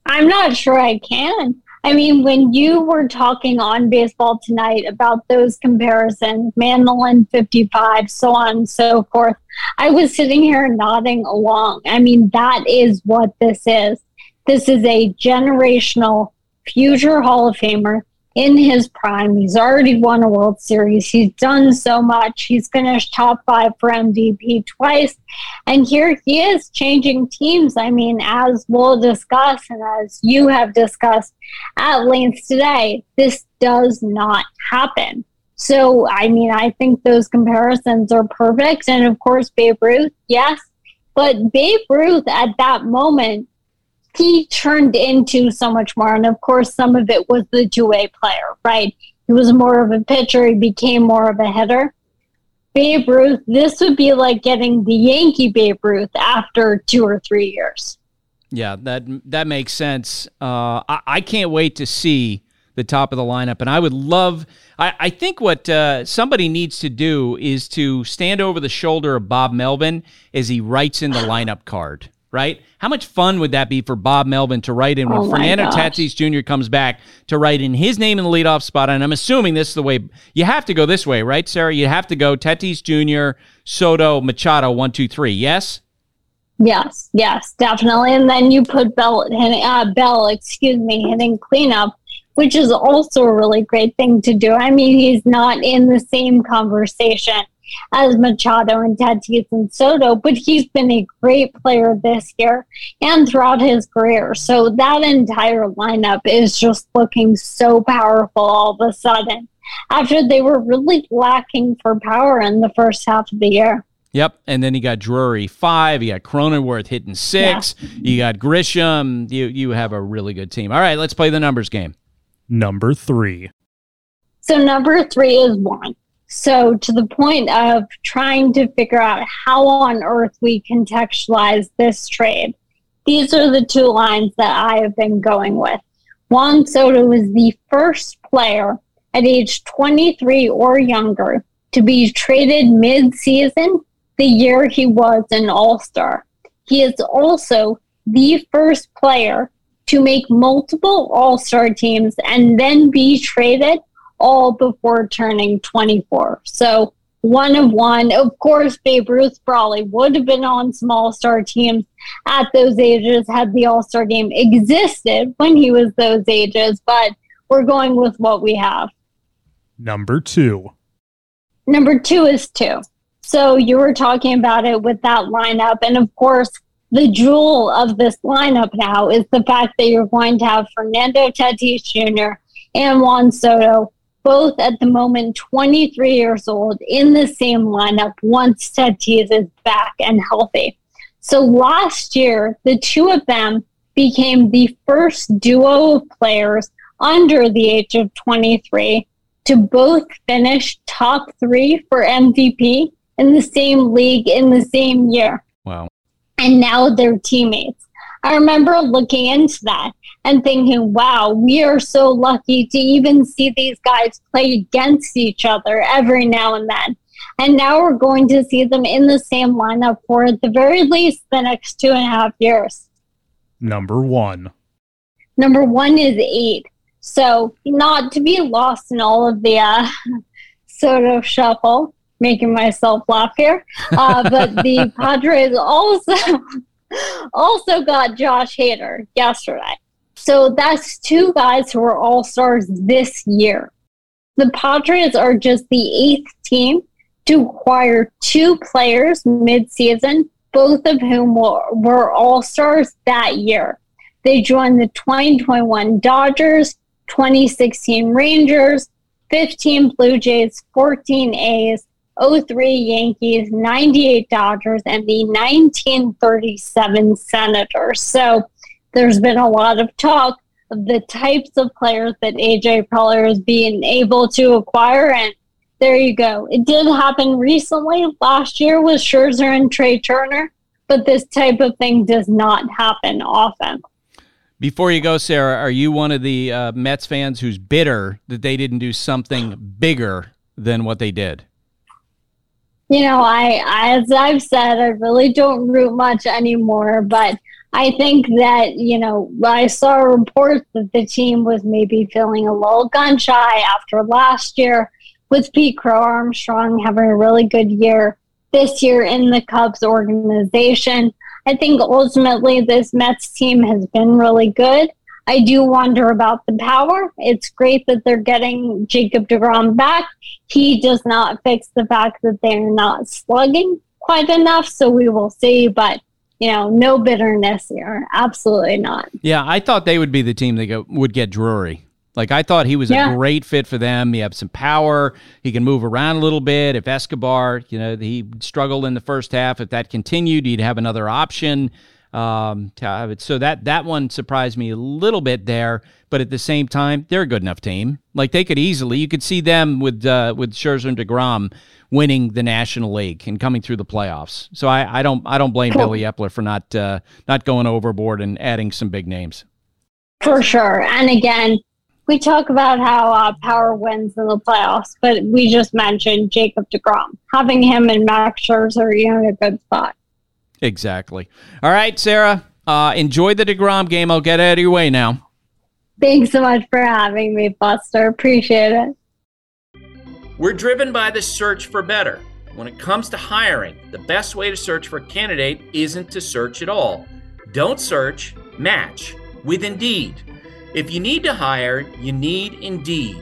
I'm not sure I can. I mean, when you were talking on baseball tonight about those comparisons, Mandolin 55, so on and so forth, I was sitting here nodding along. I mean, that is what this is. This is a generational future Hall of Famer in his prime. He's already won a World Series. He's done so much. He's finished top five for MVP twice. And here he is changing teams. I mean, as we'll discuss and as you have discussed at length today, this does not happen. So, I mean, I think those comparisons are perfect. And of course, Babe Ruth, yes. But Babe Ruth at that moment, he turned into so much more. And of course, some of it was the two way player, right? He was more of a pitcher, he became more of a hitter. Babe Ruth, this would be like getting the Yankee Babe Ruth after two or three years. Yeah, that that makes sense. Uh, I, I can't wait to see the top of the lineup, and I would love. I, I think what uh, somebody needs to do is to stand over the shoulder of Bob Melvin as he writes in the lineup card. Right? How much fun would that be for Bob Melvin to write in when Oh Fernando gosh. Tatis Jr. comes back to write in his name in the leadoff spot? And I'm assuming this is the way you have to go this way, right, Sarah? You have to go Tatis Jr., Soto, Machado, one, two, three. Yes. Yes, yes, definitely. And then you put Bell uh, Bell, excuse me, hitting cleanup, which is also a really great thing to do. I mean, he's not in the same conversation as Machado and Tatis and Soto, but he's been a great player this year and throughout his career. So that entire lineup is just looking so powerful all of a sudden after they were really lacking for power in the first half of the year. Yep. And then you got Drury five. You got Cronenworth hitting six. You got Grisham. You you have a really good team. All right, let's play the numbers game. Number three. So number three is one. So to the point of trying to figure out how on earth we contextualize this trade, these are the two lines that I have been going with. Juan Soto was the first player at age 23 or younger to be traded mid-season the year he was an All-Star. He is also the first player to make multiple All-Star teams and then be traded all before turning 24. So one of one. Of course, Babe Ruth probably would have been on small star teams at those ages had the All Star game existed when he was those ages, but we're going with what we have. Number two. Number two is two. So you were talking about it with that lineup. And of course, the jewel of this lineup now is the fact that you're going to have Fernando Tatis Jr. and Juan Soto, both at the moment 23 years old, in the same lineup once Tatis is back and healthy. So last year, the two of them became the first duo of players under the age of 23 to both finish top three for MVP in the same league in the same year. Wow. And now they're teammates. I remember looking into that and thinking, wow, we are so lucky to even see these guys play against each other every now and then. And now we're going to see them in the same lineup for at the very least the next two and a half years. Number one. Number one is eight. So, not to be lost in all of the uh, sort of shuffle, making myself laugh here. Uh, but the Padres also also got Josh Hader yesterday. So that's two guys who are all stars this year. The Padres are just the eighth team to acquire two players mid-season, both of whom were, were all stars that year. They joined the 2021 Dodgers, 2016 Rangers, 15 Blue Jays, 14 A's, 03 Yankees, 98 Dodgers, and the 1937 Senators. So there's been a lot of talk of the types of players that AJ Preller is being able to acquire. And there you go. It did happen recently last year with Scherzer and Trea Turner, but this type of thing does not happen often. Before you go, Sarah, are you one of the uh, Mets fans who's bitter that they didn't do something bigger than what they did? You know, I, as I've said, I really don't root much anymore, but I think that, you know, I saw reports that the team was maybe feeling a little gun shy after last year with Pete Crow Armstrong having a really good year this year in the Cubs organization. I think ultimately this Mets team has been really good. I do wonder about the power. It's great that they're getting Jacob DeGrom back. He does not fix the fact that they're not slugging quite enough, so we will see. But you know, no bitterness here. Absolutely not. Yeah, I thought they would be the team that go, would get Drury. Like I thought he was a great fit for them. He has some power. He can move around a little bit. If Escobar, you know, he struggled in the first half. If that continued, he'd have another option. Um, to have it. So that that one surprised me a little bit there. But at the same time, they're a good enough team. Like they could easily, you could see them with uh, with Scherzer and Degrom winning the National League and coming through the playoffs. So I, I don't I don't blame Billy Eppler for not uh, not going overboard and adding some big names. For sure. And again, we talk about how uh, power wins in the playoffs, but we just mentioned Jacob DeGrom. Having him and Max Scherzer, you're in a good spot. Exactly. All right, Sarah. Uh, enjoy the Degrom game. I'll get out of your way now. Thanks so much for having me, Buster. Appreciate it. We're driven by the search for better. When it comes to hiring, the best way to search for a candidate isn't to search at all. Don't search, match with Indeed. If you need to hire, you need Indeed.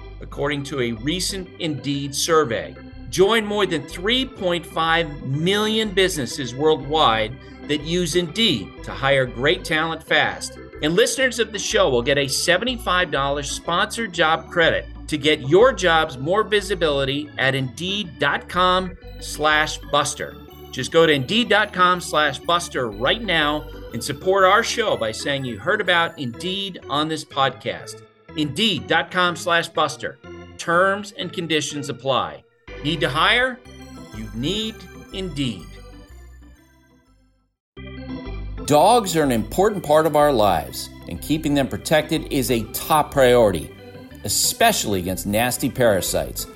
according to a recent Indeed survey. Join more than 3.5 million businesses worldwide that use Indeed to hire great talent fast. And listeners of the show will get a $75 sponsored job credit to get your jobs more visibility at Indeed.com slash Buster. Just go to Indeed.com slash Buster right now and support our show by saying you heard about Indeed on this podcast. Indeed.com slash Buster. Terms and conditions apply. Need to hire? You need Indeed. Dogs are an important part of our lives, and keeping them protected is a top priority, especially against nasty parasites.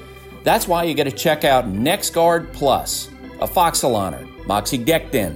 That's why you got to check out NexGuard Plus, Afoxolaner, Moxidectin,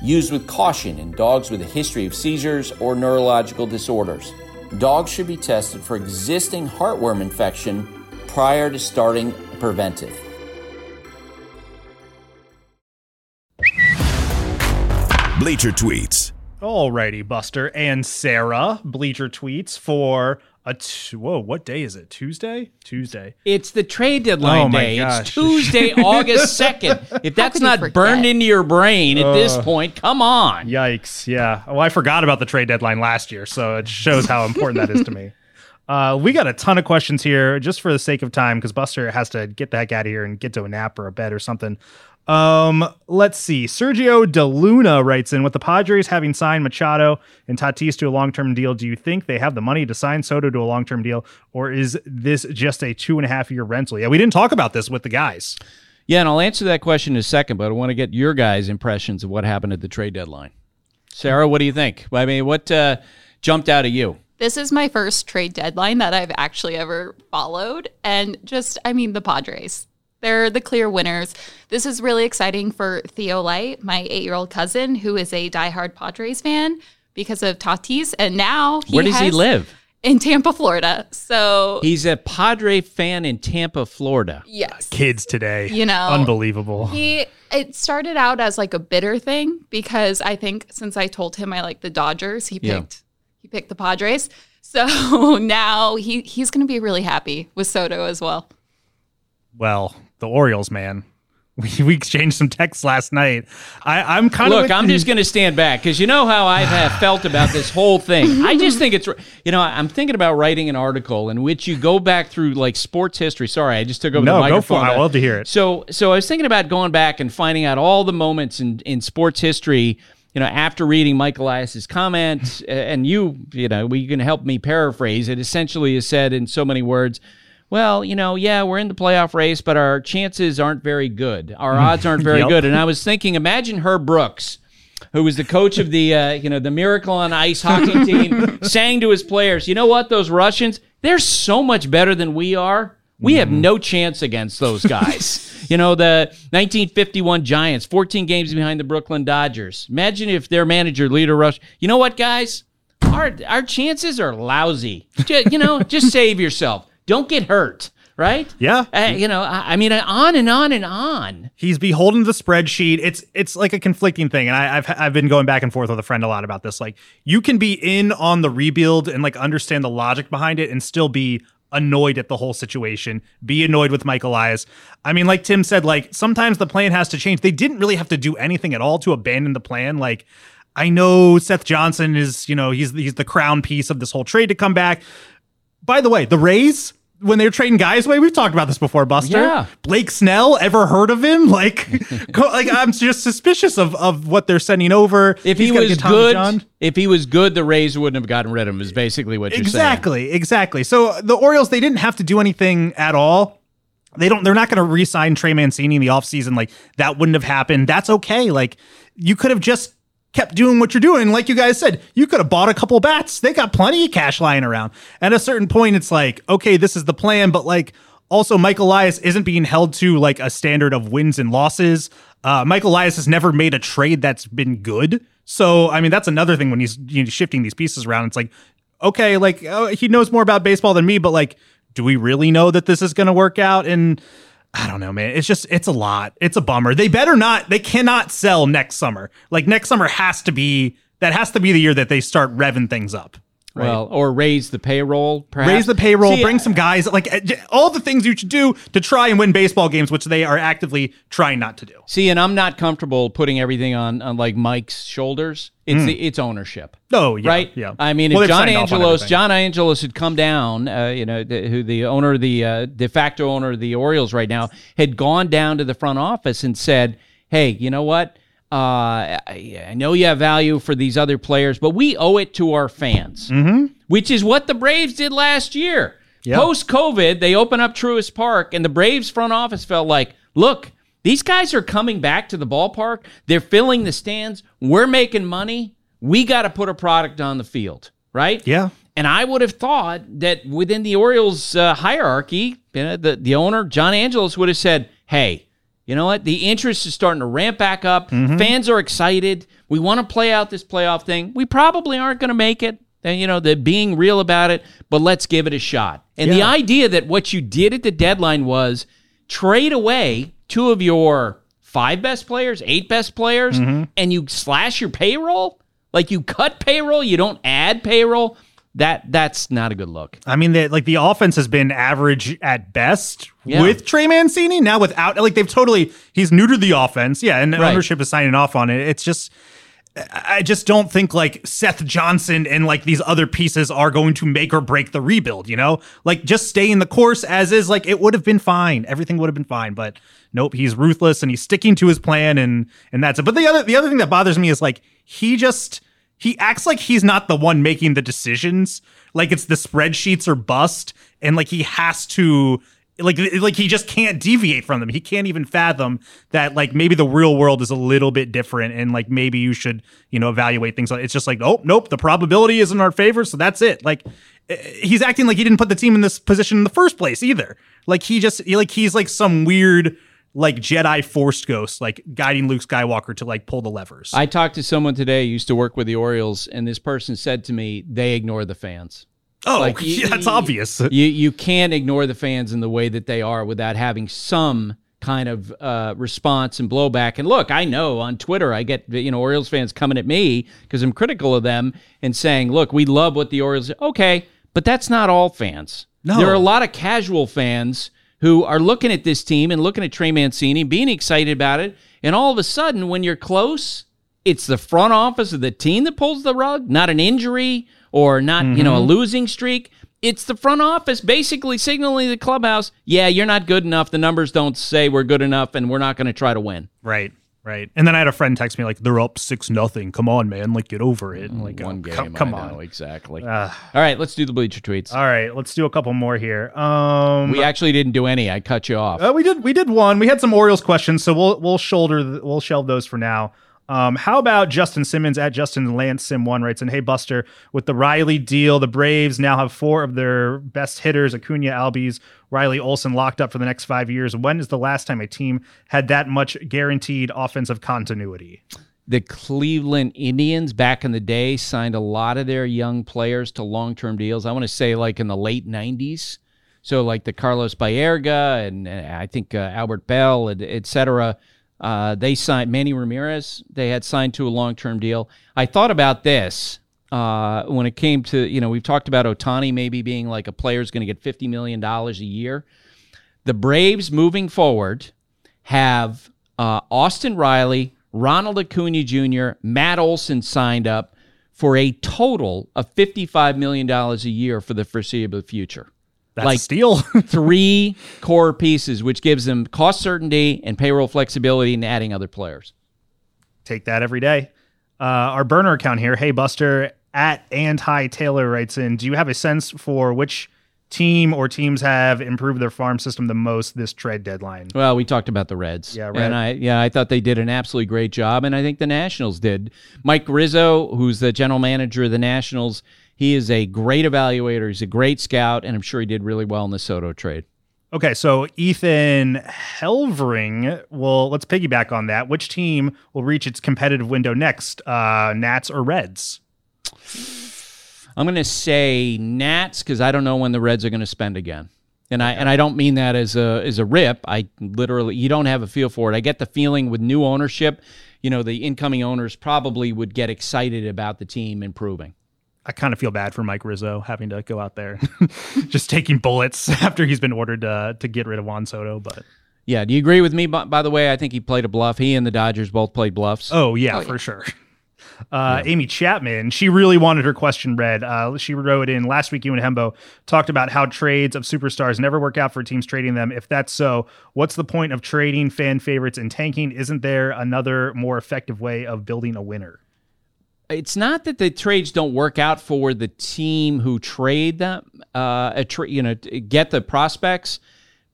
Used with caution in dogs with a history of seizures or neurological disorders. Dogs should be tested for existing heartworm infection prior to starting preventive. Bleacher Tweets. Alrighty, Buster and Sarah. Bleacher tweets for a t- whoa. What day is it? Tuesday. Tuesday. It's the trade deadline Oh, day. gosh. It's Tuesday, August 2nd. If that's not burned into your brain at this point, come on. Yikes! Yeah. Oh, I forgot about the trade deadline last year, so it shows how important that is to me. Uh, we got a ton of questions here, just for the sake of time, because Buster has to get the heck out of here and get to a nap or a bed or something. Um, let's see. Sergio De Luna writes in with the Padres having signed Machado and Tatis to a long term deal. Do you think they have the money to sign Soto to a long term deal, or is this just a two and a half year rental? Yeah, we didn't talk about this with the guys. Yeah, and I'll answer that question in a second, but I want to get your guys' impressions of what happened at the trade deadline. Sarah, what do you think? I mean, what uh, jumped out at you? This is my first trade deadline that I've actually ever followed. And just, I mean, the Padres. They're the clear winners. This is really exciting for Theo Light, my eight year old cousin, who is a diehard Padres fan because of Tatis. And now he Where does he live? In Tampa, Florida. So, He's a Padre fan in Tampa, Florida. yes. Kids today, You know, unbelievable. He it started out as like a bitter thing because I think since I told him I like the Dodgers, he Yeah. picked he picked the Padres. So now he he's going to be really happy with Soto as well. well, the Orioles, man. We, we exchanged some texts last night. I, I'm kind of Look, I'm just going to stand back because you know how I have felt about this whole thing. I just think it's, you know, I'm thinking about writing an article in which you go back through like sports history. Sorry, I just took over No, the go microphone. for it. I love to hear it. So, so I was thinking about going back and finding out all the moments in in sports history. You know, after reading Mike Elias's comment, and you, you know, we can help me paraphrase it. Essentially, is said in so many words. Well, you know, yeah, we're in the playoff race, but our chances aren't very good. Our odds aren't very Yep. good. And I was thinking, imagine Herb Brooks, who was the coach of the, uh, you know, the Miracle on Ice hockey team, saying to his players, "You know what? Those Russians, they're so much better than we are. We have no chance against those guys." you know, the 1951 Giants, 14 games behind the Brooklyn Dodgers. Imagine if their manager, Leo Durocher. You know what, guys? Our our chances are lousy. Ju- you know, just save yourself. Don't get hurt. Right? Yeah. Uh, you know, I, I mean, on and on and on. he's beholden to the spreadsheet. It's it's like a conflicting thing, and I, I've I've been going back and forth with a friend a lot about this. Like, you can be in on the rebuild and like understand the logic behind it, and still be annoyed at the whole situation. Be annoyed with Mike Elias. I mean, like Tim said, like sometimes the plan has to change. They didn't really have to do anything at all to abandon the plan. Like. I know Seth Johnson is, you know, he's he's the crown piece of this whole trade to come back. By the way, the Rays, when they're trading guys away, we've talked about this before, Buster. Yeah. Blake Snell, ever heard of him? Like, like I'm just suspicious of, of what they're sending over. If He's he was good, John. if he was good, the Rays wouldn't have gotten rid of him. Is basically what you're saying. Exactly, exactly. So the Orioles, they didn't have to do anything at all. they don't they're not going to re-sign Trey Mancini in the offseason like that wouldn't have happened. That's okay. Like you could have just kept doing what you're doing like you guys said. You could have bought a couple bats. They got plenty of cash lying around. At a certain point it's like, okay, this is the plan, but like also Michael Elias isn't being held to like a standard of wins and losses. Uh, Michael Elias has never made a trade that's been good. So, I mean, that's another thing when he's you know, shifting these pieces around. It's like, okay, like oh, he knows more about baseball than me, but like, do we really know that this is going to work out? And I don't know, man. It's just, it's a lot. It's a bummer. They better not, they cannot sell next summer. Like, next summer has to be, that has to be the year that they start revving things up. Right? Well, or raise the payroll, perhaps. Raise the payroll, See, bring some guys, like uh, all the things you should do to try and win baseball games, which they are actively trying not to do. See, and I'm not comfortable putting everything on, on like Mike's shoulders. It's the it's ownership. Oh, yeah, right. yeah. I mean, Well, if John signed off on Angelos. John Angelos had come down, uh, you know, the, who the owner the uh, de facto owner of the Orioles right now had gone down to the front office and said, "Hey, you know what? Uh, I, I know you have value for these other players, but we owe it to our fans." Mm-hmm. Which is what the Braves did last year. Post COVID, they open up Truist Park, and the Braves front office felt like, look, these guys are coming back to the ballpark. They're filling the stands. We're making money. We got to put a product on the field, right? Yeah. And I would have thought that within the Orioles uh, hierarchy, you know, the, the owner, John Angelos, would have said, hey, you know what? The interest is starting to ramp back up. Mm-hmm. Fans are excited. We want to play out this playoff thing. We probably aren't going to make it. And, you know, the being real about it, but let's give it a shot. And the idea that what you did at the deadline was trade away two of your five best players, eight best players, mm-hmm. and you slash your payroll, like you cut payroll, you don't add payroll. That that's not a good look. I mean, the, like the offense has been average at best Yeah. with Trey Mancini. Now without, like they've totally, he's neutered the offense. Yeah, and Right. ownership is signing off on it. It's just, I I just don't think like Seth Johnson and like these other pieces are going to make or break the rebuild. You know, like just stay in the course as is. Like it would have been fine. Everything would have been fine. But nope, he's ruthless and he's sticking to his plan, and and that's it. But the other the other thing that bothers me is like he just he acts like he's not the one making the decisions. Like it's the spreadsheets or bust, and like he has to like like he just can't deviate from them. He can't even fathom that like maybe the real world is a little bit different, and like maybe you should you know evaluate things. It's just like oh nope, the probability is in our favor, so that's it. Like eh, he's acting like he didn't put the team in this position in the first place either. Like he just like he's like some weird like Jedi Force ghosts, like guiding Luke Skywalker to like pull the levers. I talked to someone today who used to work with the Orioles, and this person said to me, they ignore the fans. oh, like, you- yeah, that's obvious. You you can't ignore the fans in the way that they are without having some kind of uh, response and blowback. And look, I know on Twitter I get you know Orioles fans coming at me because I'm critical of them and saying, "Look, we love what the Orioles." Okay, but that's not all fans. No. There are a lot of casual fans who are looking at this team and looking at Trey Mancini, being excited about it, and all of a sudden, when you're close, it's the front office of the team that pulls the rug, not an injury or not, you know, a mm-hmm. losing streak. It's the front office basically signaling the clubhouse, yeah, you're not good enough. The numbers don't say we're good enough, and we're not going to try to win. Right, right. And then I had a friend text me like, "They're up six nothing. Come on, man. Like, get over it." And, like, One oh, game, come, on. know, exactly. All right, let's do the bleacher tweets. All right, let's do a couple more here. Um, we actually didn't do any. I cut you off. uh, we did we did one. We had some Orioles questions, so we'll we'll shoulder we'll shelve those for now. Um, how about Justin Simmons at Justin Lance Sim one writes and Hey Buster, with the Riley deal, the Braves now have four of their best hitters, Acuna, Albies, Riley Olson locked up for the next five years. When is the last time a team had that much guaranteed offensive continuity? the Cleveland Indians back in the day signed a lot of their young players to long term deals. I want to say like in the late 90s. So like the Carlos Baerga and I think uh, Albert Belle, et cetera. Uh, they signed Manny Ramirez. They had signed to a long term deal. I thought about this uh, when it came to, you know, we've talked about Ohtani maybe being like a player player's going to get $50 million a year. The Braves moving forward have uh, Austin Riley, Ronald Acuna Jr., Matt Olson signed up for a total of $55 million a year for the foreseeable future. That's Like- a steal. Three core pieces, which gives them cost certainty and payroll flexibility and adding other players. Take that every day. Uh, our burner account here, Hey Buster at and Taylor writes in, Do you have a sense for which team or teams have improved their farm system the most this trade deadline? Well, we talked about the Reds. Yeah, And Red- I yeah, I thought they did an absolutely great job, and I think the Nationals did. Mike Rizzo, who's the general manager of the Nationals, he is a great evaluator. He's a great scout, and I'm sure he did really well in the Soto trade. Okay, so Ethan Helvering will let's piggyback on that. Which team will reach its competitive window next? Uh, Nats or Reds? I'm going to say Nats because I don't know when the Reds are going to spend again. And I and I don't mean that as a as a rip. I literally you don't have a feel for it. I get the feeling with new ownership, you know, the incoming owners probably would get excited about the team improving. I kind of feel bad for Mike Rizzo having to go out there, just taking bullets after he's been ordered uh, to get rid of Juan Soto. But Yeah, do you agree with me? By, by the way, I think he played a bluff. He and the Dodgers both played bluffs. oh yeah, for sure. Uh, Amy Chapman, she really wanted her question read. Uh, she wrote in last week. You and Hembo talked about how trades of superstars never work out for teams trading them. If that's so, what's the point of trading fan favorites and tanking? Isn't there another more effective way of building a winner? It's not that the trades don't work out for the team who trade them, uh, a tra- you know, get the prospects,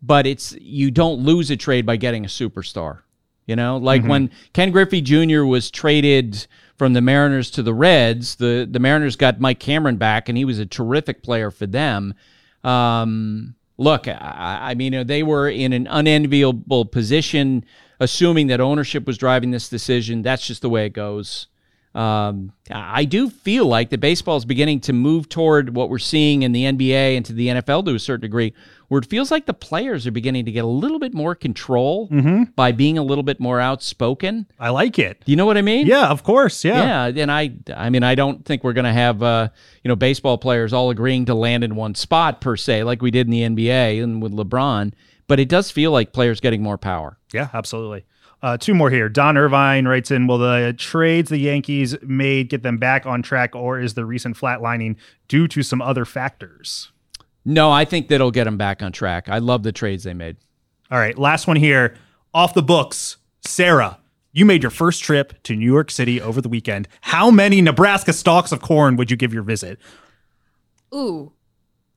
but it's you don't lose a trade by getting a superstar. You know, like when Ken Griffey Jr. was traded from the Mariners to the Reds, the the Mariners got Mike Cameron back, and he was a terrific player for them. Um, look, I, I mean, they were in an unenviable position, assuming that ownership was driving this decision. That's just the way it goes. Um, I do feel like the baseball is beginning to move toward what we're seeing in the NBA and to the NFL to a certain degree, where it feels like the players are beginning to get a little bit more control by being a little bit more outspoken. I like it. You know what I mean? Yeah, of course. Yeah. Yeah, and I, I mean, I don't think we're going to have, uh, you know, baseball players all agreeing to land in one spot per se, like we did in the NBA and with LeBron. But it does feel like players getting more power. Yeah, absolutely. Uh, two more here. Don Irvine writes in Will the trades the Yankees made get them back on track, or is the recent flatlining due to some other factors? No, I think that'll get them back on track. I love the trades they made. All right, last one here. Off the books. Sarah, you made your first trip to New York City over the weekend. How many Nebraska stalks of corn would you give your visit? Ooh,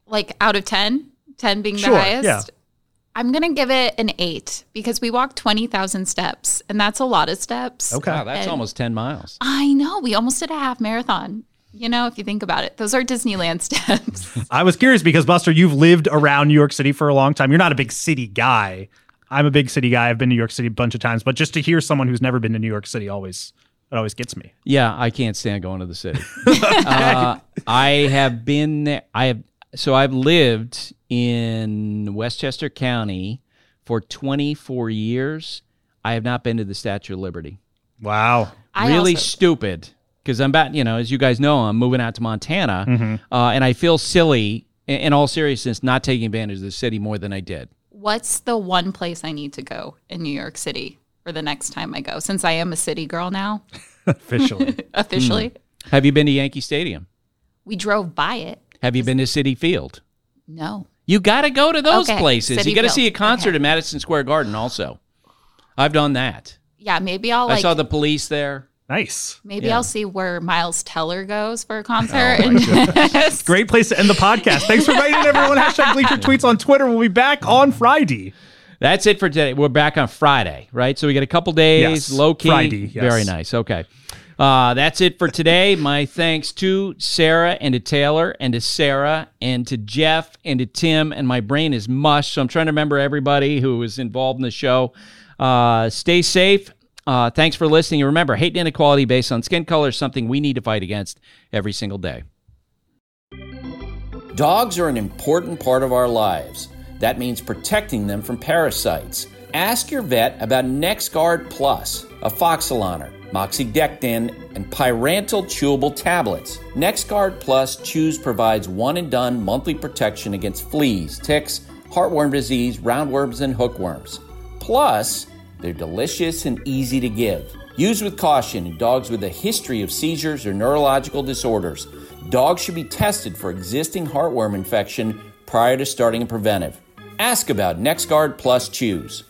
like out of 10, 10 being Sure, the highest. yeah. I'm going to give it an eight because we walked 20,000 steps and that's a lot of steps. Okay. Wow, that's And- almost 10 miles. I know. We almost did a half marathon. You know, if you think about it, those are Disneyland steps. I was curious because, Buster, you've lived around New York City for a long time. You're not a big city guy. I'm a big city guy. I've been to New York City a bunch of times, but just to hear someone who's never been to New York City always it always gets me. Yeah, I can't stand going to the city. uh, I have been there. I have so I've lived in Westchester County for 24 years. I have not been to the Statue of Liberty. Wow. I really also- stupid because I'm about you know as you guys know I'm moving out to Montana, Mm-hmm. uh, and I feel silly in, in all seriousness not taking advantage of the city more than I did. What's the one place I need to go in New York City for the next time I go? Since I am a city girl now, Officially. officially, Have you been to Yankee Stadium? we drove by it. Have you been to Citi Field? No. You got to go to those Okay, places. Citi you got to see a concert Okay. at Madison Square Garden also. I've done that. Yeah, maybe I'll I like saw the police there. nice. maybe yeah. I'll see where Miles Teller goes for a oh, concert. Oh and Great place to end the podcast. Thanks for writing, everyone. Hashtag Bleacher Tweets on Twitter. We'll be back on Friday. That's it for today. We're back on Friday, right? So we got a couple days, Yes, low key. Friday, yes. Very nice. Okay. Uh, that's it for today. My thanks to Sarah and to Taylor and to Sarah and to Jeff and to Tim. And my brain is mush, so I'm trying to remember everybody who was involved in the show. Uh, stay safe. Uh, thanks for listening. And remember, hate and inequality based on skin color is something we need to fight against every single day. Dogs are an important part of our lives. That means protecting them from parasites. Ask your vet about NexGuard Plus, Afoxolaner, Moxidectin, and Pyrantel chewable tablets. NexGuard Plus Chews provides one and done monthly protection against fleas, ticks, heartworm disease, roundworms, and hookworms. Plus, they're delicious and easy to give. Use with caution in dogs with a history of seizures or neurological disorders. Dogs should be tested for existing heartworm infection prior to starting a preventive. Ask about NexGuard Plus Chews.